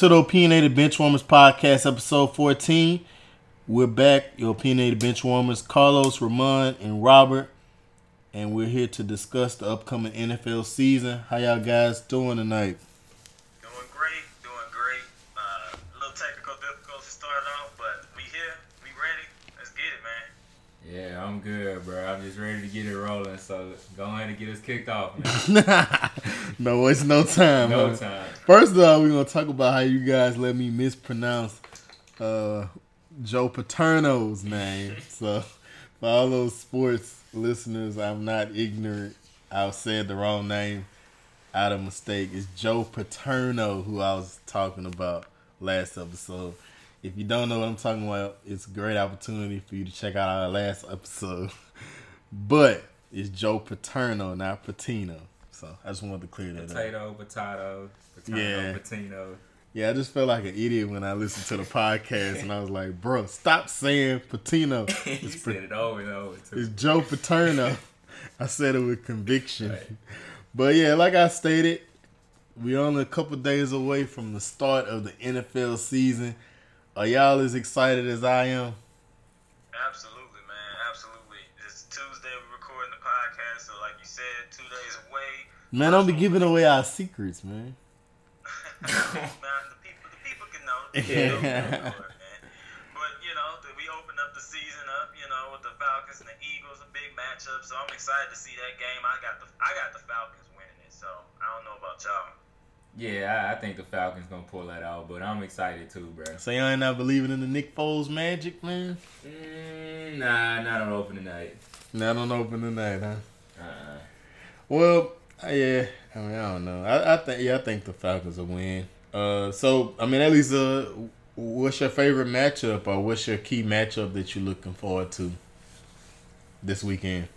To the Opinionated Benchwarmers Podcast, episode 14. We're back, your Opinionated Benchwarmers, Carlos, Ramon, and Robert. And we're here to discuss the upcoming NFL season. How y'all guys doing tonight? Doing great, doing great. Uh, a little technical difficulty to start off, but we here, we ready. Let's get it, man. Yeah, I'm good, bro. I'm just ready to get it rolling. So go ahead and get us kicked off, man. no, it's no time. No time. First of all, we're gonna talk about how you guys let me mispronounce uh, Joe Paterno's name. So for all those sports listeners, I'm not ignorant. I said the wrong name out of mistake. It's Joe Paterno who I was talking about last episode. If you don't know what I'm talking about, it's a great opportunity for you to check out our last episode. But it's Joe Paterno, not Patino. So I just wanted to clear that up. Potato, potato, potato, Yeah. patino. Yeah, I just felt like an idiot when I listened to the podcast and I was like, bro, stop saying Patino. It's, said it over and over too. it's Joe Paterno. I said it with conviction. Right. But yeah, like I stated, we're only a couple days away from the start of the NFL season. Are y'all as excited as I am? Absolutely, man. Absolutely. It's Tuesday. We're recording the podcast, so like you said, two days away. Man, don't be giving away our secrets, man. man, the people, the people can know. The people Yeah. know, man. But you know, we open up the season up, you know, with the Falcons and the Eagles, a big matchup. So I'm excited to see that game. I got the, I got the Falcons winning it. So I don't know about y'all. Yeah, I, I think the Falcons gonna pull that out, but I'm excited too, bro. So y'all ain't not believing in the Nick Foles magic, man? Mm, nah, not on open tonight. Not on open tonight, huh? Uh-uh. Well, uh, yeah. I mean, I don't know. I, I think yeah, I think the Falcons will win. Uh, so I mean, at least uh, what's your favorite matchup or what's your key matchup that you're looking forward to this weekend?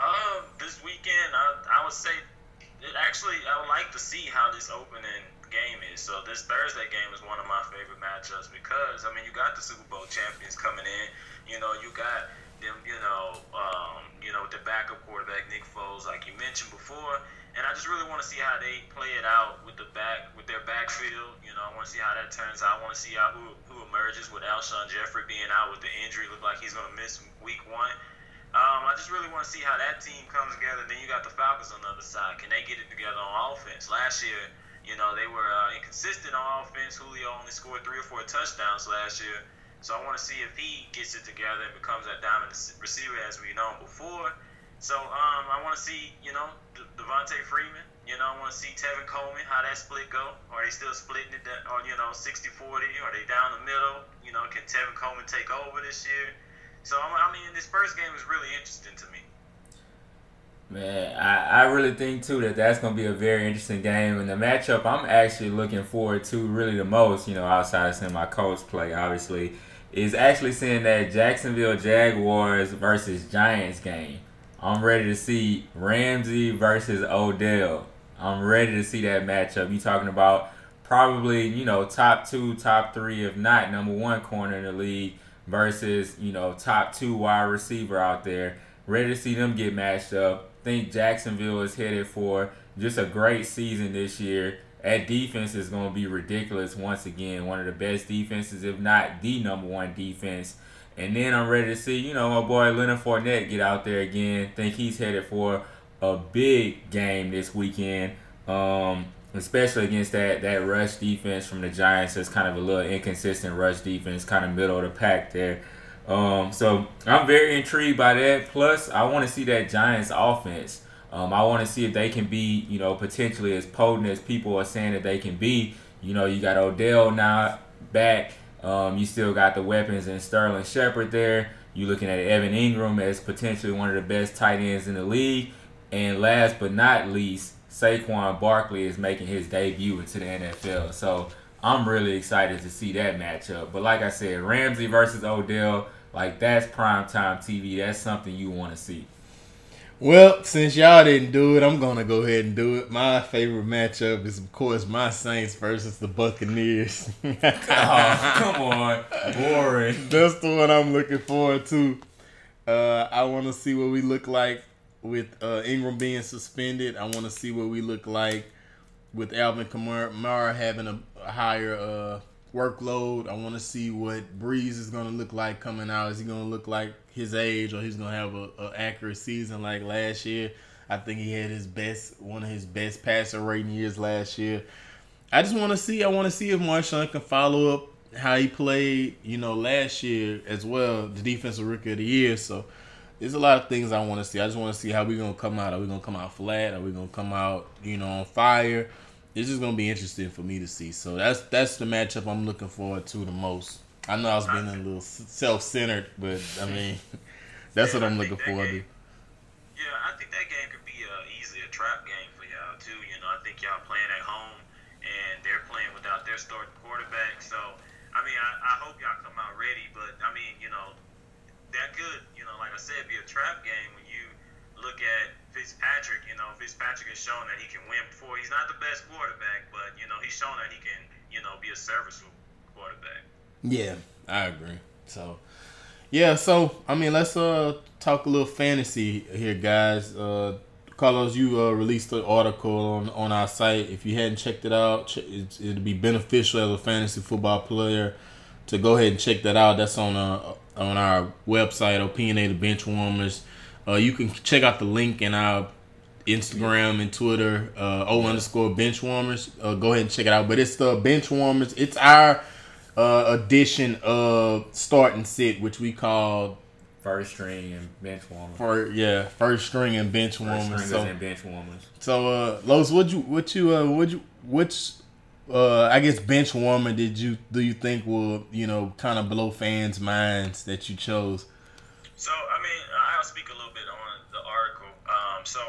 Um, this weekend, I, I would say, it actually, I would like to see how this opening game is. So this Thursday game is one of my favorite matchups because I mean, you got the Super Bowl champions coming in. You know, you got them. You know, um, you know, with the backup quarterback Nick Foles, like you mentioned before. And I just really want to see how they play it out with the back with their backfield. You know, I want to see how that turns out. I want to see how who who emerges with Alshon Jeffery being out with the injury. Look like he's going to miss week one. Um, I just really want to see how that team comes together. Then you got the Falcons on the other side. Can they get it together on offense? Last year, you know, they were uh, inconsistent on offense. Julio only scored three or four touchdowns last year. So I want to see if he gets it together and becomes that dominant receiver as we know him before. So um, I want to see, you know, De- Devonta Freeman. You know, I want to see Tevin Coleman, how that split go. Are they still splitting it that- on, you know, 60-40? Are they down the middle? You know, can Tevin Coleman take over this year? So, I mean, this first game is really interesting to me. Man, I, I really think too that that's gonna be a very interesting game, and the matchup I'm actually looking forward to really the most, you know, outside of seeing my Colts play, obviously, is actually seeing that Jacksonville Jaguars versus Giants game. I'm ready to see Ramsey versus Odell. I'm ready to see that matchup. You talking about probably you know top two, top three, if not number one corner in the league versus you know top two wide receiver out there. Ready to see them get matched up. Think Jacksonville is headed for just a great season this year. That defense is going to be ridiculous once again. One of the best defenses, if not the number one defense. And then I'm ready to see, you know, my boy Leonard Fournette get out there again. Think he's headed for a big game this weekend, um, especially against that that rush defense from the Giants. That's kind of a little inconsistent rush defense, kind of middle of the pack there. Um, so I'm very intrigued by that. Plus, I want to see that Giants offense. Um, I want to see if they can be, you know, potentially as potent as people are saying that they can be. You know, you got Odell now back. Um, you still got the weapons in Sterling Shepard there. You're looking at Evan Engram as potentially one of the best tight ends in the league. And last but not least, Saquon Barkley is making his debut into the NFL. So I'm really excited to see that matchup. But like I said, Ramsey versus Odell, like that's primetime TV. That's something you want to see. Well, since y'all didn't do it, I'm gonna go ahead and do it. My favorite matchup is, of course, my Saints versus the Buccaneers. Oh, come on. Boring. That's the one I'm looking forward to. Uh, I want to see what we look like with uh, Ingram being suspended. I want to see what we look like with Alvin Kamara having a higher uh, workload. I want to see what Brees is going to look like coming out. Is he going to look like his age, or he's going to have a, a, accurate season like last year? I think he had his best, one of his best passer rating years last year. I just want to see. I want to see if Marshon can follow up how he played, you know, last year as well, the defensive rookie of the year. So there's a lot of things I want to see. I just want to see how we're gonna come out. Are we gonna come out flat? Are we gonna come out, you know, on fire? It's just gonna be interesting for me to see. So that's that's the matchup I'm looking forward to the most. I know I was being a little self-centered, but I mean, that's what I'm looking forward to. Yeah, I think that game could be uh, easily a trap game for y'all too. You know, I think y'all playing at home and they're playing without their starting quarterback. So, I mean, I, I hope y'all come out ready. But I mean, you know, that could, know, like I said, be a trap game when you look at Fitzpatrick, you know, Fitzpatrick has shown that he can win before. He's not the best quarterback, but you know, he's shown that he can, you know, be a serviceable quarterback. Yeah, I agree. So, yeah, so I mean, let's uh talk a little fantasy here, guys. Uh, Carlos, you uh, released an article on, on our site. If you hadn't checked it out, it, it'd be beneficial as a fantasy football player to go ahead and check that out. That's on uh on our website, Opinionated Benchwarmers. Uh, you can check out the link in our Instagram and Twitter, uh, O underscore benchwarmers. Uh, go ahead and check it out. But it's the benchwarmers. It's our uh, edition of start and sit, which we call first string and bench warmers. For yeah, first string and bench warmers. So, and bench warmers. So, uh, Los, what you what you uh, what you which uh, I guess bench warmer did you do you think will you know kind of blow fans' minds that you chose? So I mean, I'll speak a little bit on the article. Um, so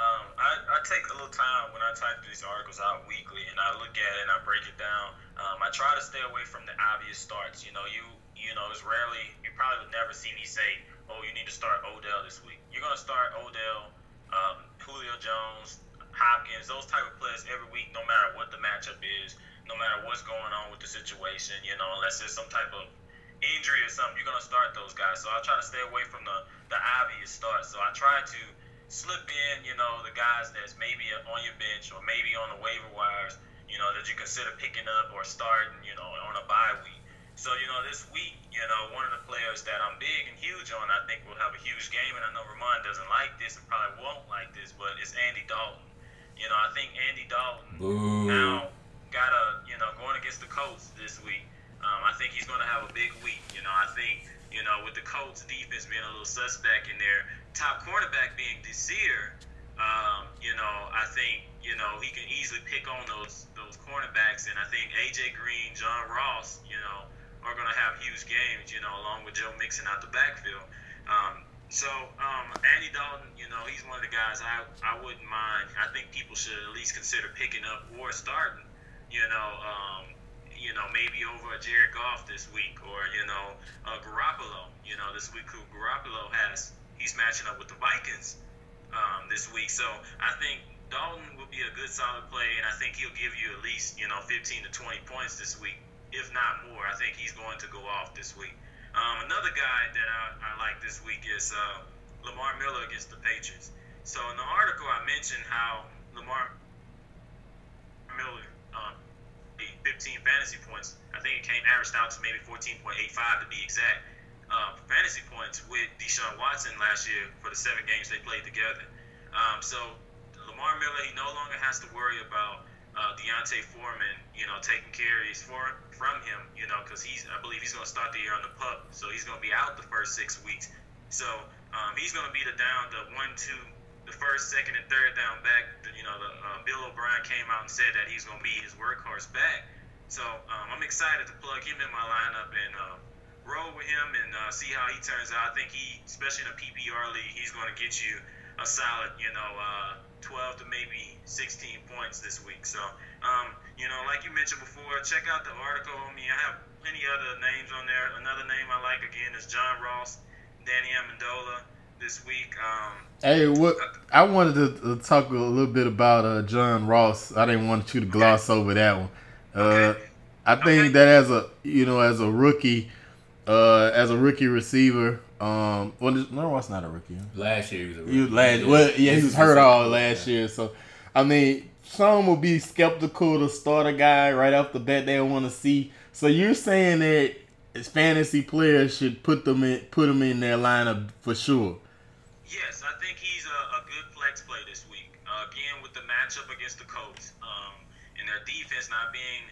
um, I, I, take a little time when I type these articles out weekly, and I look at it and I break it down. Um, I try to stay away from the obvious starts. You know, you you know, it's rarely you probably would never see me say, "Oh, you need to start Odell this week." You're gonna start Odell, um, Julio Jones, Hopkins, those type of players every week, no matter what the matchup is, no matter what's going on with the situation, you know, unless there's some type of injury or something, you're gonna start those guys. So I try to stay away from the the obvious starts. So I try to slip in, you know, the guys that's maybe on your bench or maybe on the waiver wires, you know, that you consider picking up or starting, you know, on a bye week. So, you know, this week, you know, one of the players that I'm big and huge on, I think will have a huge game, and I know Ramon doesn't like this and probably won't like this, but it's Andy Dalton. You know, I think Andy Dalton Ooh. now got a you know going against the Colts this week. Um, I think he's going to have a big week. You know, I think you know with the Colts defense being a little suspect in there, top cornerback being Desir. Um, you know, I think you know he can easily pick on those those cornerbacks, and I think AJ Green, John Ross, you know, are going to have huge games. You know, along with Joe Mixon out the backfield. Um, so um, Andy Dalton, you know, he's one of the guys I I wouldn't mind. I think people should at least consider picking up or starting. You know, um, you know, maybe over a Jared Goff this week, or you know, uh, Garoppolo. You know, this week who Garoppolo has, he's matching up with the Vikings um, this week. So I think Dalton will be a good solid play, and I think he'll give you at least you know 15 to 20 points this week, if not more. I think he's going to go off this week. Um, another guy that I, I like this week is uh, Lamar Miller against the Patriots. So in the article, I mentioned how Lamar Miller, um, 15 fantasy points. I think it came averaged out to maybe 14.85 to be exact. Uh, fantasy points with Deshaun Watson last year for the seven games they played together. Um, so Lamar Miller, he no longer has to worry about uh, D'Onta Foreman, you know, taking carries for from him, you know, because he's I believe he's going to start the year on the pup, so he's going to be out the first six weeks. So um, he's going to be the down the one two, the first, second, and third down back. You know, the, uh, Bill O'Brien came out and said that he's going to be his workhorse back. So um, I'm excited to plug him in my lineup and uh, roll with him and uh, see how he turns out. I think he, especially in a PPR league, he's going to get you a solid, you know. Uh, 12 to maybe 16 points this week. So, um, you know, like you mentioned before, check out the article. I mean, I have plenty other names on there. Another name I like again is John Ross, Danny Amendola this week. Um, hey, what I wanted to, to, talk a little bit about uh, John Ross. I didn't want you to gloss okay. over that one. Uh, okay. I think okay. that as a you know as a rookie, uh, as a rookie receiver, um, well, no, was not a rookie. Last year he was a rookie. He was last, well, yeah, he was hurt all last year. So, I mean, some will be skeptical to start a guy right off the bat they want to see. So you're saying that as fantasy players should put them in put them in their lineup for sure. Yes, I think he's a, a good flex play this week. Uh, again, with the matchup against the Colts um, and their defense not being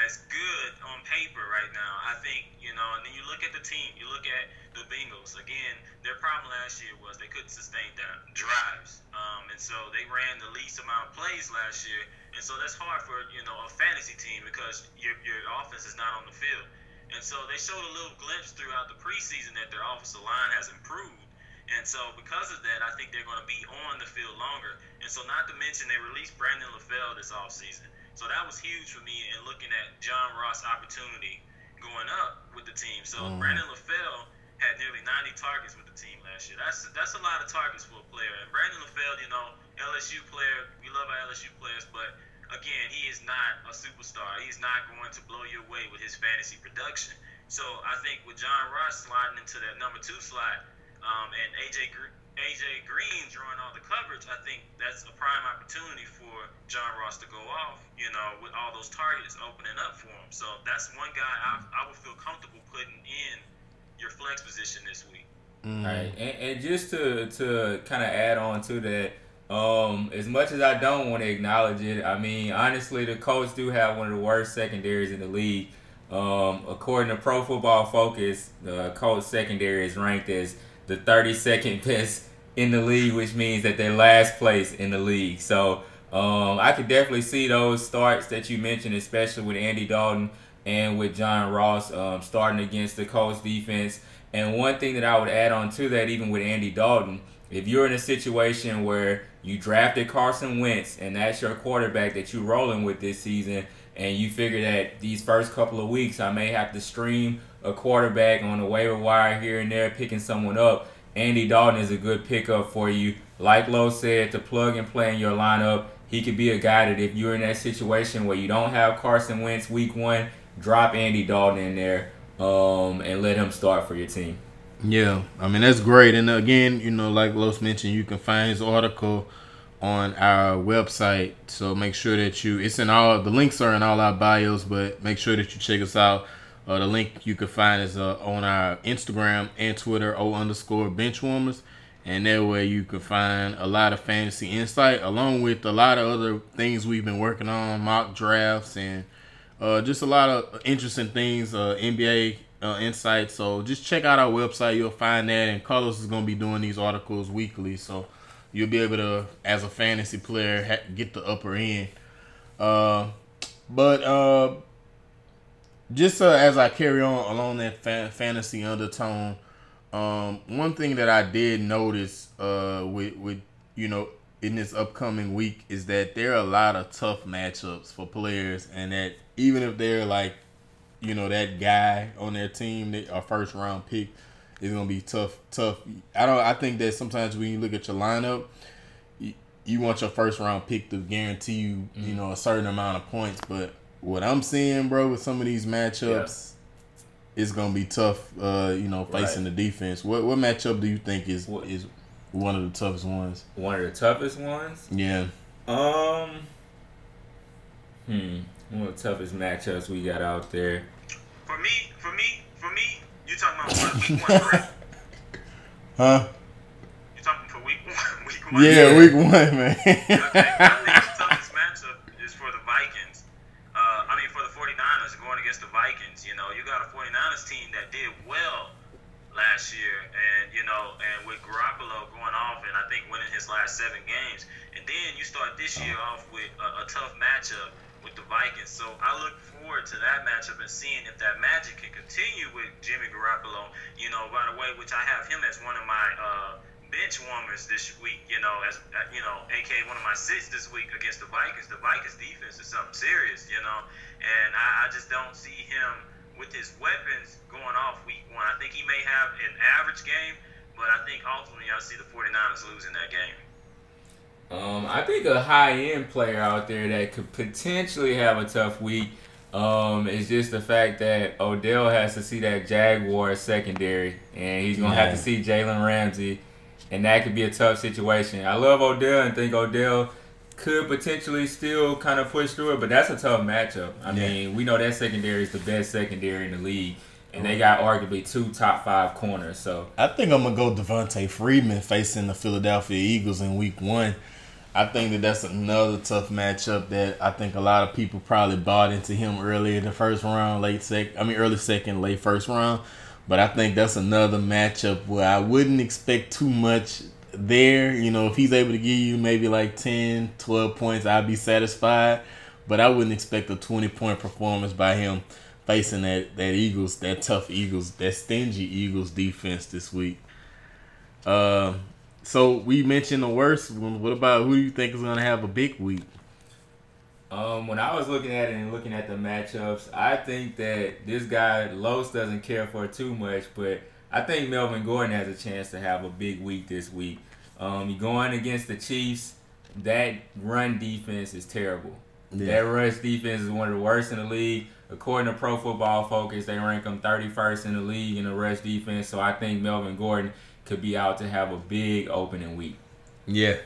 as good on paper right now, I think you know. And then you look at the team. You look at the Bengals. Again, their problem last year was they couldn't sustain their drives, um, and so they ran the least amount of plays last year. And so that's hard for you know a fantasy team because your your offense is not on the field. And so they showed a little glimpse throughout the preseason that their offensive line has improved. And so because of that, I think they're going to be on the field longer. And so not to mention they released Brandon LaFell this offseason. So that was huge for me in looking at John Ross' opportunity going up with the team. So mm. Brandon LaFell had nearly 90 targets with the team last year. That's that's a lot of targets for a player. And Brandon LaFell, you know, LSU player, we love our LSU players, but again, he is not a superstar. He's not going to blow you away with his fantasy production. So I think with John Ross sliding into that number two slot, um, and AJ AJ Green drawing all the coverage, I think that's a prime opportunity for John Ross to go off. You know, with all those targets opening up for him. So that's one guy I, I would feel comfortable putting in your flex position this week. Mm. All right, and, and just to to kind of add on to that. Um, as much as I don't want to acknowledge it, I mean, honestly, the Colts do have one of the worst secondaries in the league. Um, according to Pro Football Focus, the Colts secondary is ranked as the 32nd best in the league, which means that they're last place in the league. So um, I could definitely see those starts that you mentioned, especially with Andy Dalton and with John Ross um, starting against the Colts defense. And one thing that I would add on to that, even with Andy Dalton, if you're in a situation where you drafted Carson Wentz and that's your quarterback that you're rolling with this season, and you figure that these first couple of weeks I may have to stream a quarterback on the waiver wire here and there, picking someone up. Andy Dalton is a good pickup for you. Like Lo said, to plug and play in your lineup, he could be a guy that if you're in that situation where you don't have Carson Wentz week one, drop Andy Dalton in there um, and let him start for your team. Yeah, I mean that's great. And again, you know, like Los mentioned, you can find his article on our website. So make sure that you it's in all the links are in all our bios, but make sure that you check us out. Uh, the link you can find is uh, on our Instagram and Twitter, O underscore benchwarmers. And that way you can find a lot of fantasy insight along with a lot of other things we've been working on, mock drafts and uh, just a lot of interesting things, uh, NBA uh, insights. So just check out our website. You'll find that. And Carlos is going to be doing these articles weekly. So you'll be able to, as a fantasy player, ha- get the upper end. Uh, but just uh, as I carry on along that fa- fantasy undertone, um, one thing that I did notice uh, with with you know in this upcoming week is that there are a lot of tough matchups for players, and that even if they're like you know that guy on their team, that a first round pick, is gonna be tough. Tough. I don't. I think that sometimes when you look at your lineup, you, you want your first round pick to guarantee you, you know, a certain amount of points, but what I'm seeing, bro, with some of these matchups, yeah. it's gonna be tough. Uh, you know, facing right. the defense. What what matchup do you think is what? is one of the toughest ones? One of the toughest ones. Yeah. Um. Hmm. One of the toughest matchups we got out there. For me, for me, for me, you talking about week one, correct? Huh? You talking for week one? Week one? Yeah, week one, man. okay. against the Vikings. You know, you got a 49ers team that did well last year, and you know, and with Garoppolo going off and I think winning his last seven games, and then you start this year off with a, a tough matchup with the Vikings. So I look forward to that matchup and seeing if that magic can continue with Jimmy Garoppolo. You know, by the way, which I have him as one of my. Uh, bench warmers this week, you know, as you know, aka one of my sits this week against the Vikings. The Vikings defense is something serious, you know, and I, I just don't see him with his weapons going off week one. I think he may have an average game, but I think ultimately I'll see the 49ers losing that game. Um, I think a high end player out there that could potentially have a tough week um, is just the fact that Odell has to see that Jaguar secondary, and he's gonna yeah. have to see Jalen Ramsey, and that could be a tough situation. I love Odell and think Odell could potentially still kind of push through it, but that's a tough matchup. I Yeah. mean, we know that secondary is the best secondary in the league, and they mm-hmm. got arguably two top five corners. So I think I'm gonna go Devonta Freeman facing the Philadelphia Eagles in Week One. I think that that's another tough matchup that I think a lot of people probably bought into him early in the first round, late sec. I mean, early second, late first round. But I think that's another matchup where I wouldn't expect too much there. You know, if he's able to give you maybe like 10, 12 points, I'd be satisfied. But I wouldn't expect a 20 point performance by him facing that, that Eagles, that tough Eagles, that stingy Eagles defense this week. Um, so we mentioned the worst one. What about who do you think is going to have a big week? Um, when I was looking at it and looking at the matchups, I think that this guy Los doesn't care for too much, but I think Melvin Gordon has a chance to have a big week this week. Um, going against the Chiefs. That run defense is terrible. That rush defense is one of the worst in the league. According to Pro Football Focus, they rank them 31st in the league in the rush defense. So I think Melvin Gordon could be out to have a big opening week. Yeah.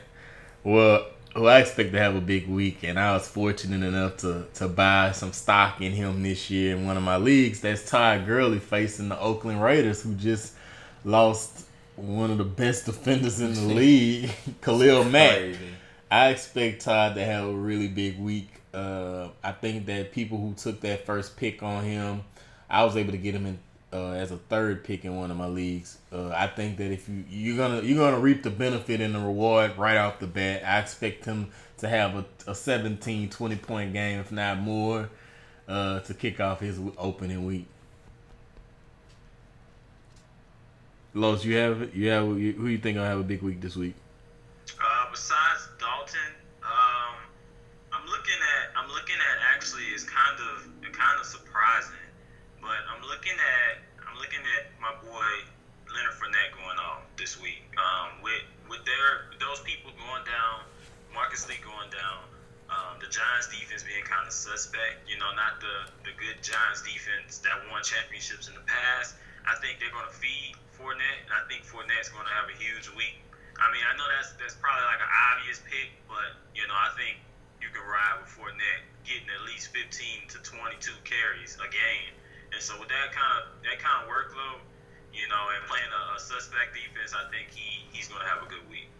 Well, well, I expect to have a big week, and I was fortunate enough to to buy some stock in him this year in one of my leagues. That's Todd Gurley facing the Oakland Raiders, who just lost one of the best defenders in the league, Khalil Mack. I expect Todd to have a really big week. Uh, I think that people who took that first pick on him, I was able to get him in uh, as a third pick in one of my leagues. Uh, I think that if you you're gonna you're gonna reap the benefit and the reward right off the bat. I expect him to have a, a 17, 20 point game, if not more, uh, to kick off his opening week. Los, you have you have who you think gonna have a big week this week? Uh, besides Dalton, um, I'm looking at I'm looking at actually is kind of kind of surprising, but I'm looking at I'm looking at my boy Leonard Fournette going off this week. Um, with with their those people going down, Marqise Lee going down, um, the Giants suspect. You know, not the the good Giants defense that won championships in the past. I think they're going to feed Fournette, and I think Fournette's going to have a huge week. I mean, I know that's that's probably like an obvious pick, but you know, I think you can ride with Fournette getting at least 15 to 22 carries a game, and so with that kind of that kind of workload, you know, and playing a, a suspect defense, I think he he's going to have a good week.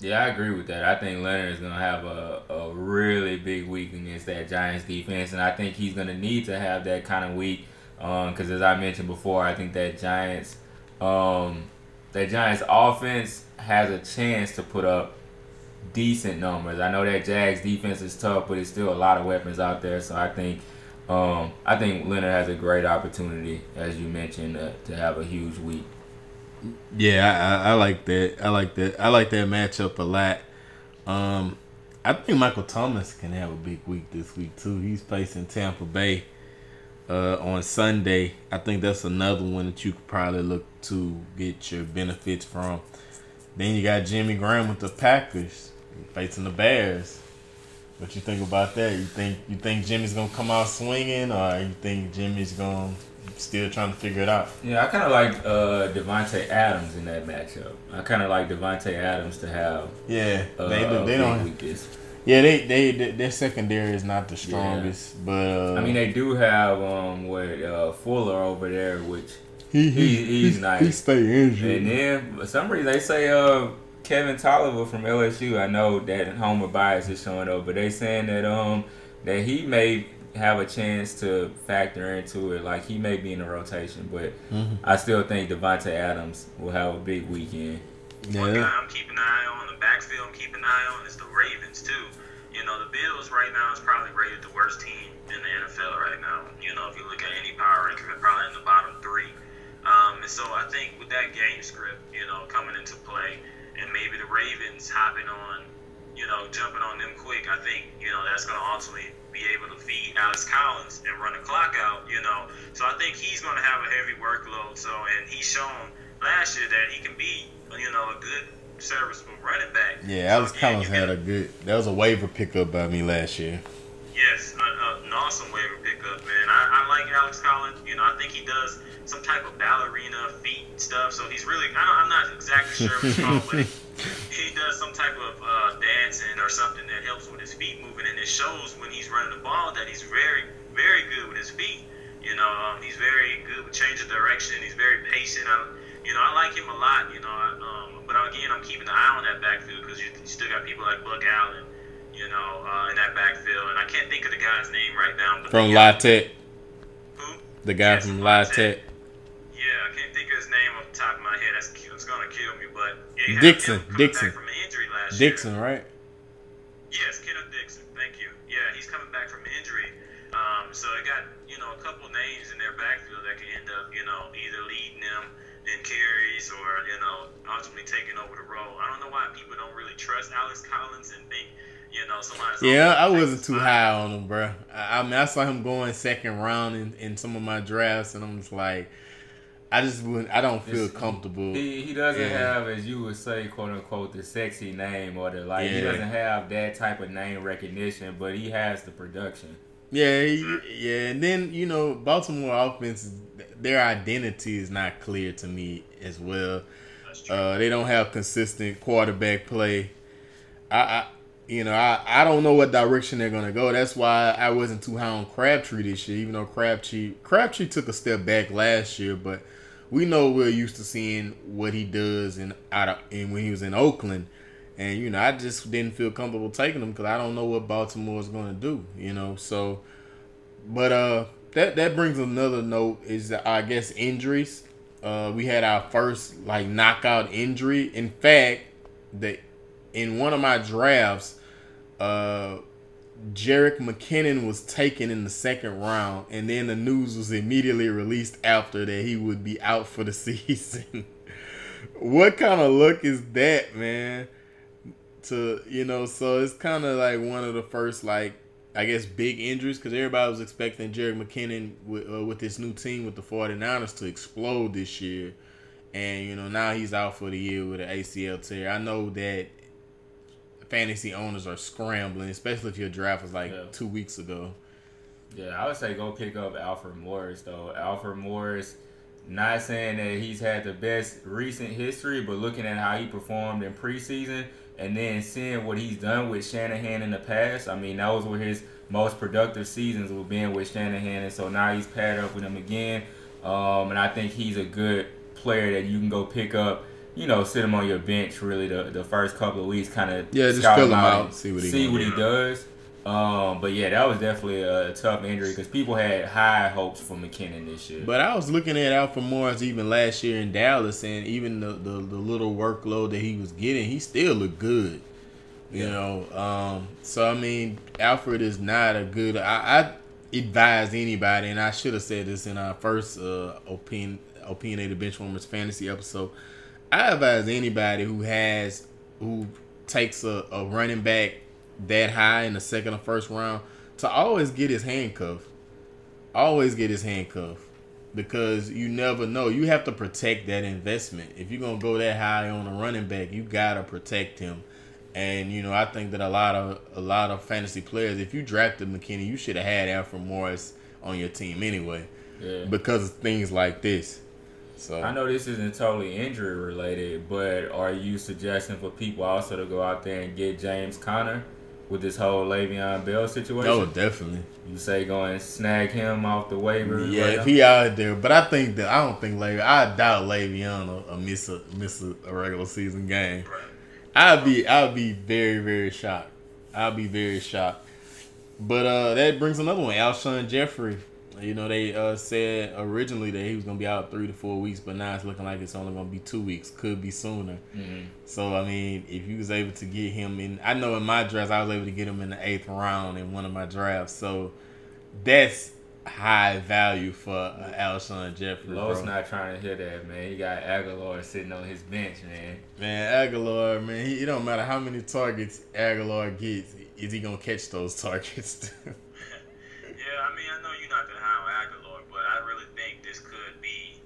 Yeah, I agree with that. I think Leonard is going to have a, a really big week against that Giants defense, and I think he's going to need to have that kind of week because, as I mentioned before, I think that Giants, um, that Giants offense has a chance to put up decent numbers. I know that Jags defense is tough, but it's still a lot of weapons out there. So I think, um, I think Leonard has a great opportunity, as you mentioned, uh, to have a huge week. Yeah, I, I, like that. I like that. I like that matchup a lot. Um, I think Michael Thomas can have a big week this week too. He's facing Tampa Bay uh, on Sunday. I think that's another one that you could probably look to get your benefits from. Then you got Jimmy Graham with the Packers facing the Bears. What you think about that? You think you think Jimmy's gonna come out swinging, or you think Jimmy's gonna still trying to figure it out? Yeah, I kind of like uh, Davante Adams in that matchup. I kind of like Davante Adams to have Yeah, uh, they a they don't. this. Yeah, they, they they their secondary is not the strongest, but uh, I mean, they do have um what uh, Fuller over there, which he, he- he's nice. He stay injured. and then for some reason they say uh Kevin Toliver from LSU. I know that Homer bias is showing up, but they saying that um that he may have a chance to factor into it. Like he may be in the rotation, but Mhm. I still think Davante Adams will have a big weekend. One guy I'm keeping an eye on, the backfield I'm keeping an eye on is the Ravens too. You know, the Bills right now is probably rated the worst team in the NFL right now. You know, if you look at any power ranking, they're probably in the bottom three. Um, and so I think with that game script, you know, coming into play, and maybe the Ravens hopping on, you know, jumping on them quick, I think you know that's going to ultimately be able to feed Alex Collins and run the clock out. You know, so I think he's going to have a heavy workload. So and he's shown last year that he can be, you know, a good serviceable running back. yeah. Alex So, Collins had a good. That was a waiver pickup by me last year. Yes, a, an awesome waiver pickup, man. I, I like Alex Collins. You know, I think he does some type of ballerina feet stuff. So he's really, I don't, I'm not exactly sure what it's called, but he, he does some type of uh, dancing or something that helps with his feet moving, and it shows when he's running the ball that he's very, very good with his feet. You know, um, he's very good with changing direction. He's very patient. I, you know, I like him a lot. You know, I, um, but again, I'm keeping an eye on that backfield because you, you still got people like Buck Allen, you know, uh, in that backfield, and I can't think of the guy's name right now. But from La Tech. Who? The guy yes, from La Tech. Yeah, I can't think of his name off the top of my head. That's, that's gonna kill me. But yeah, Dixon. Dixon. Last Dixon, year. right? Yes, Kenneth Dixon. Thank you. Yeah, he's coming back from injury. Um, so I got you know a couple names in their backfield that could end up you know either leading them in carries or you know ultimately taking over the role. I don't know why people don't really trust Alex Collins and think you know somebody's. Yeah, I wasn't too high on him, bro. I, I mean, I saw him going second round in, in some of my drafts, and I'm just like. I just wouldn't. I don't feel It's- comfortable. He, he doesn't Yeah. have, as you would say, quote unquote, the sexy name or the like. He doesn't have that type of name recognition, but he has the production. Yeah, he- yeah, and then you know Baltimore offense, their identity is not clear to me as well. That's true. Uh, they don't have consistent quarterback play. I, I you know, I, I don't know what direction they're gonna go. That's why I wasn't too high on Crabtree this year, even though Crabtree Crabtree took a step back last year, but we know we're used to seeing what he does in out of and when he was in Oakland. And you know, I just didn't feel comfortable taking him because I don't know what Baltimore is going to do. You know, so but uh, that that brings another note is that I guess injuries. Uh, we had our first like knockout injury. In fact, the in one of my drafts, uh, Jerick McKinnon was taken in the second round, and then the news was immediately released after that he would be out for the season. what kind of look is that, man? To you know, so it's kind of like one of the first like I guess big injuries because everybody was expecting Jerick McKinnon with uh, with this new team with the 49ers to explode this year, and you know now he's out for the year with an ACL tear. I know that fantasy owners are scrambling, especially if your draft was like Yeah. two weeks ago. Yeah, I would say go pick up Alfred Morris though. Alfred Morris, not saying that he's had the best recent history, but looking at how he performed in preseason and then seeing what he's done with Shanahan in the past, I mean that was where his most productive seasons were being with Shanahan, and so now he's paired up with him again. Um, and I think he's a good player that you can go pick up. You know, sit him on your bench really the, the first couple of weeks, kind of Yeah, just fill him and out, see what he see what he does. Um, but yeah, that was definitely a, tough injury because people had high hopes for McKinnon this year. But I was looking at Alfred Morris even last year in Dallas, and even the, the, the little workload that he was getting, he still looked good. You Yeah. know, um, so I mean, Alfred is not a good. I, I advise anybody, and I should have said this in our first uh, opinion opinionated benchwarmers fantasy episode. I advise anybody who has who takes a, a running back that high in the second or first round to always get his handcuff. Always get his handcuff because you never know. You have to protect that investment. If you're gonna go that high on a running back, you gotta protect him. And you know, I think that a lot of a lot of fantasy players, if you drafted McKinney, you should have had Alfred Morris on your team anyway, yeah. because of things like this. So I know this isn't totally injury related, but are you suggesting for people also to go out there and get James Conner with this whole Le'Veon Bell situation? oh, definitely. You say go and snag him off the waiver? Yeah, right if he out there, but I think that I don't think Le'Veon. I doubt Le'Veon will, will miss a miss a, a regular season game. I'd be I'd be very very shocked. I'd be very shocked. But uh, that brings another one. Alshon Jeffery. You know they uh, said originally that he was gonna be out three to four weeks, but now it's looking like it's only gonna be two weeks. Could be sooner. Mhm. So I mean, if you was able to get him in, I know in my draft I was able to get him in the eighth round in one of my drafts. So that's high value for uh, Alshon Jeffery. Lowe's not trying to hear that, man. He got Agholor sitting on his bench, man. Man, Agholor, man, he, it don't matter how many targets Agholor gets, is he gonna catch those targets? Yeah, I mean, I know you're not that high on Agholor, but I really think this could be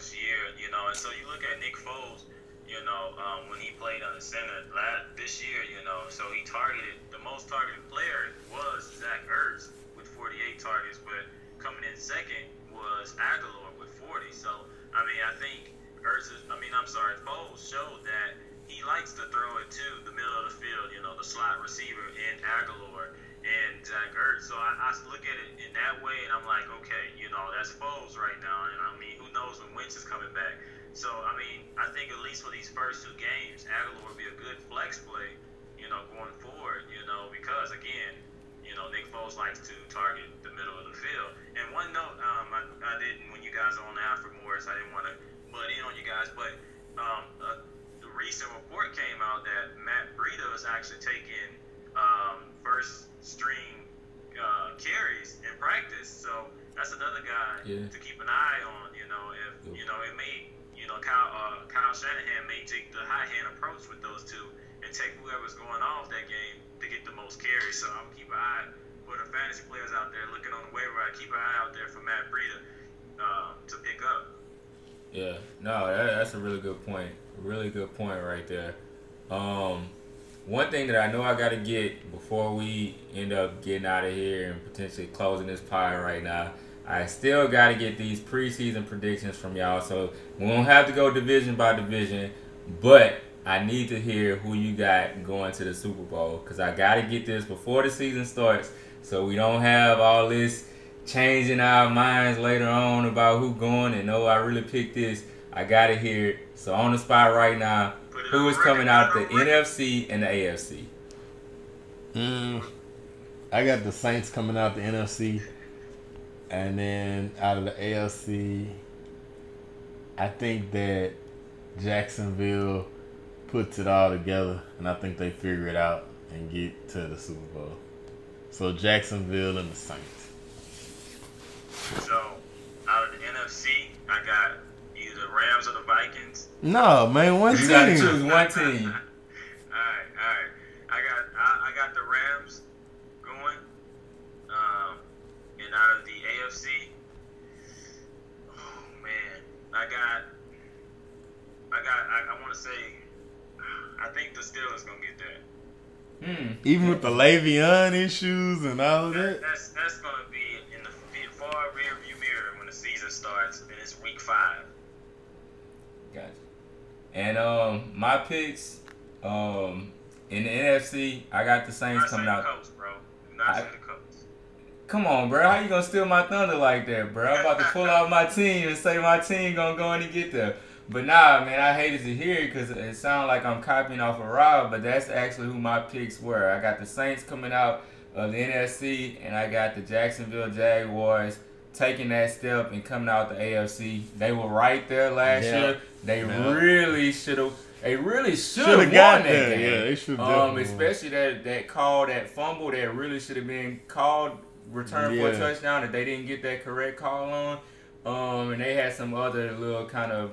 Agholor's year, you know. And so you look at Nick Foles, you know, um, when he played on the center last, this year, you know, so he targeted the most targeted player was Zach Ertz with 48 targets, but coming in second was Agholor with 40. So I mean, I think Ertz is, I mean, I'm sorry, Foles showed that he likes to throw it to the middle of the field, you know, a slot receiver in Agholor and Zach Ertz. So I, I look at it in that way, and I'm like, okay, you know, that's Foles right now, and I mean, who knows when Wentz is coming back. So I mean, I think at least for these first two games, Agholor would be a good flex play, you know, going forward. You know, because again, you know, Nick Foles likes to target the middle of the field. And one note, um, I, I didn't when you guys are on Alfred Morris, I didn't want to butt in on you guys, but um, uh, the recent report came out that Matt Breida is actually taking first string uh, carries in practice. So that's another guy Yeah. to keep an eye on. You know, if you know it may, you know, Kyle uh, Kyle Shanahan may take the high hand approach with those two and take whoever's going off that game to get the most carries. So I'm keep an eye for the fantasy players out there looking on the waiver. I keep an eye out there for Matt Breida uh, to pick up. Yeah, no, that, that's a really good point. Really good point right there. Um, one thing that I know I got to get before we end up getting out of here and potentially closing this pie right now, I still got to get these preseason predictions from y'all. So we won't have to go division by division, but I need to hear who you got going to the Super Bowl because I got to get this before the season starts so we don't have all this changing our minds later on about who going and no, I really picked this. I gotta hear it. So on the spot right now, who on is record, coming out the. NFC and the AFC? Mm, I got the Saints coming out the NFC, and then out of the AFC, I think that Jacksonville puts it all together, and I think they figure it out and get to the Super Bowl. So Jacksonville and the Saints. So out of the NFC, I got either the Rams or the Vikings. No, man, one You gotta team. choose one team. Alright, alright. I got I, I got the Rams going. Um and out of the AFC, oh man, I got I got I, I wanna say I think the Steelers gonna get that. Hmm. Even with the Le'Veon issues and all of that that. that's that's gonna be in the f- far rear view mirror when the season starts and it's week five. Gotcha. And um, my picks, um, in the NFC, I got the Saints coming out. Colts, bro. Not I- the. Come on, bro. How you gonna steal my thunder like that, bro? I'm about to pull out my team and say my team gonna go in and get there. But nah, man, I hated to hear it because it sounded like I'm copying off of Rob, but that's actually who my picks were. I got the Saints coming out of the NFC, and I got the Jacksonville Jaguars taking that step and coming out the AFC. They were right there last Yeah. year. They Yeah. really should have. They really should Shoulda won that there. game. Yeah, they should Um, especially that that call, that fumble, that really should have been called return for a touchdown that they didn't get that correct call on. Um, and they had some other little kind of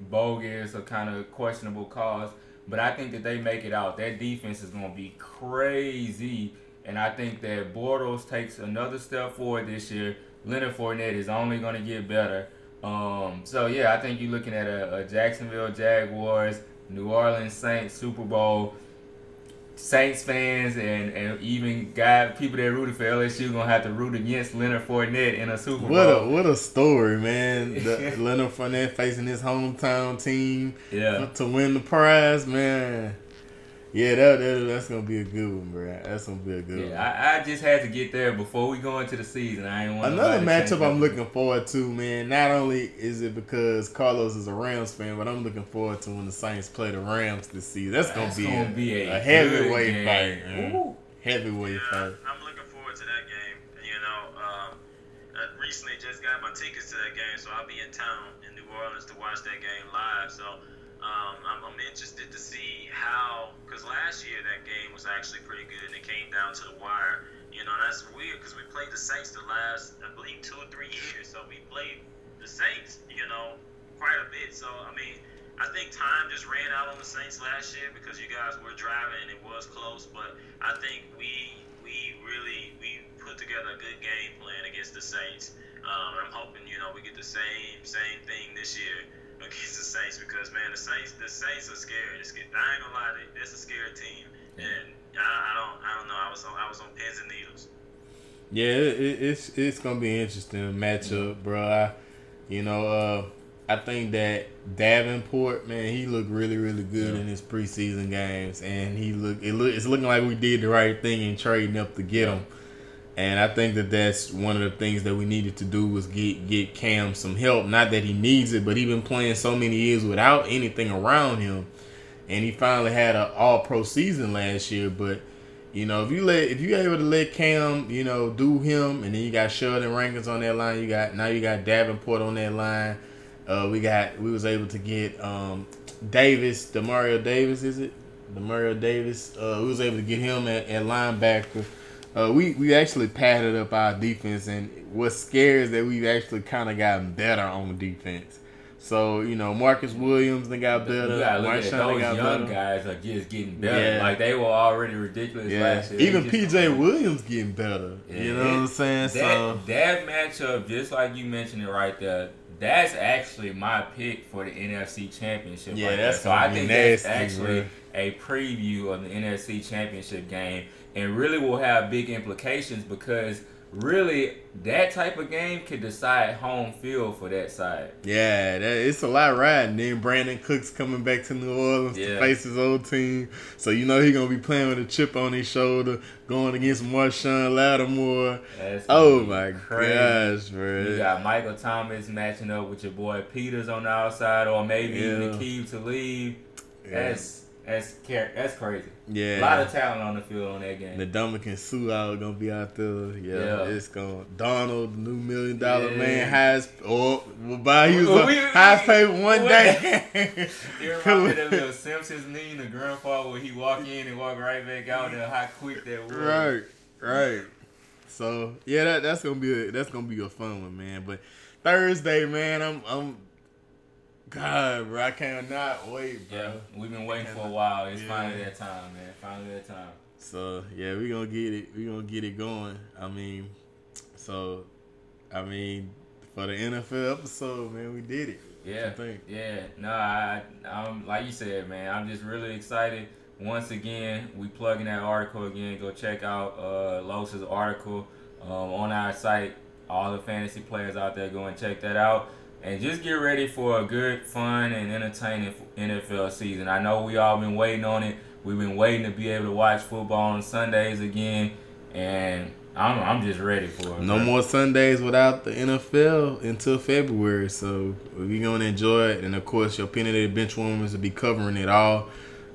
bogus or kind of questionable calls. But I think that they make it out. That defense is going to be crazy. And I think that Bortles takes another step forward this year. Leonard Fournette is only going to get better. Um, so yeah, I think you're looking at a, a Jacksonville Jaguars, New Orleans Saints Super Bowl. Saints fans and, and even guy people that rooted for LSU gonna have to root against Leonard Fournette in a Super Bowl. What a what a story, man! The, Leonard Fournette facing his hometown team yeah. to win the prize, man. Yeah, that, that that's gonna be a good one, bro. That's gonna be a good one. Yeah, I, I just had to get there before we go into the season. I ain't want Another matchup I'm looking forward to, man. Not only is it because Carlos is a Rams fan, but I'm looking forward to when the Saints play the Rams this season. That's gonna That's be, gonna a, be a a heavyweight good fight, man. Ooh. Heavyweight Yeah, fight. I'm looking forward to that game. You know, um, I recently just got my tickets to that game, so I'll be in town in New Orleans to watch that game live. So um, I'm, I'm interested to see how, because last year that game was actually pretty good and it came down to the wire. You know, that's weird because we played the Saints the last, I believe, two or three years. So we played the Saints, you know, quite a bit. So, I mean, I think time just ran out on the Saints last year because you guys were driving and it was close. But I think we we really we put together a good game plan against the Saints. Um, I'm hoping you know we get the same same thing this year against the Saints because man the Saints the Saints are scary. It's, I ain't gonna lie, they, that's a scary team. And I, I don't I don't know. I was on I was on pins and needles. Yeah, it, it, it's it's gonna be an interesting matchup, bro. I, you know, uh, I think that Davenport, man, he looked really, really good Yeah. in his preseason games, and he look it look it's looking like we did the right thing in trading up to get him. And I think that that's one of the things that we needed to do was get get Cam some help. Not that he needs it, but he been playing so many years without anything around him, and he finally had an All Pro season last year. But you know, if you let if you able to let Cam, you know, do him, and then you got Sheldon Rankins on that line. You got now you got Davenport on that line. Uh, we got we was able to get um, Davis, Demario Davis, is it? Demario Davis. Uh, we was able to get him at, at linebacker. Uh, we we actually padded up our defense, and what's scary is that we've actually kind of gotten better on defense. So you know, Marcus Williams they got better. You gotta look at those young better. guys are just getting better. Yeah. Like they were already ridiculous Yeah, last year. Even just- PJ Williams getting better. Yeah, you know what I'm saying? That, so that matchup, just like you mentioned it right there, that's actually my pick for the NFC Championship. Yeah, right that's so I think nasty, that's actually a preview of the NFC Championship game, and really will have big implications because really that type of game could decide home field for that side. yeah, that, it's a lot riding. Then Brandin Cooks coming back to New Orleans to face his old team, so you know he gonna be playing with a chip on his shoulder, going against Marshon Lattimore. Oh my crazy. gosh, You got Michael Thomas matching up with your boy Peters on the outside, or maybe Yeah. even to leave. Yeah. That's that's car- that's crazy. Yeah, A lot of talent on the field on that game. The Ndamukong Suh out gonna be out there. Yeah, Yeah. it's gonna Donald, the new million dollar Yeah. man, highest or oh, will buy you Well, we- highest paid one we- day. You remember that little Simpsons meme, the grandfather where he walk in and walk right back out there, how quick that was. right, right. So yeah, that, that's gonna be a, that's gonna be a fun one, man. But Thursday, man, I'm I'm God, bro, I cannot wait, bro. Yeah, we've been waiting for a while. It's Yeah. finally that time, man. Finally that time. So yeah, we gonna get it. We gonna get it going. I mean, so I mean, for the NFL episode, man, we did it. Yeah, yeah. No, I, I'm like you said, man. I'm just really excited. Once again, we plug in that article again. Go check out uh, Los's article um, on our site. All the fantasy players out there, go and check that out. And just get ready for a good, fun, and entertaining NFL season. I know we all been waiting on it. We've been waiting to be able to watch football on Sundays again, and I'm I'm just ready for it. No bro. more Sundays without the NFL until February. So we're gonna enjoy it, and of course, your opinionated bench warmers will be covering it all.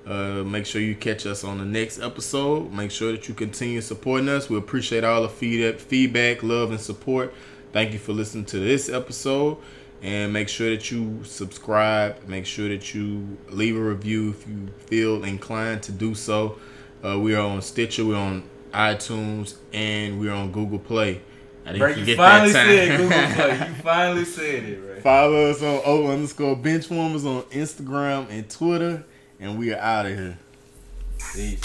Uh, make sure you catch us on the next episode. Make sure that you continue supporting us. We appreciate all the feedback, feedback, love, and support. Thank you for listening to this episode. And make sure that you subscribe. Make sure that you leave a review if you feel inclined to do so. Uh, we are on Stitcher, we're on iTunes, and we're on Google Play. I didn't Bro, you finally that said time. Google Play. You finally said it, right? Follow us on O underscore benchwarmers on Instagram and Twitter, and we are out of here. Peace.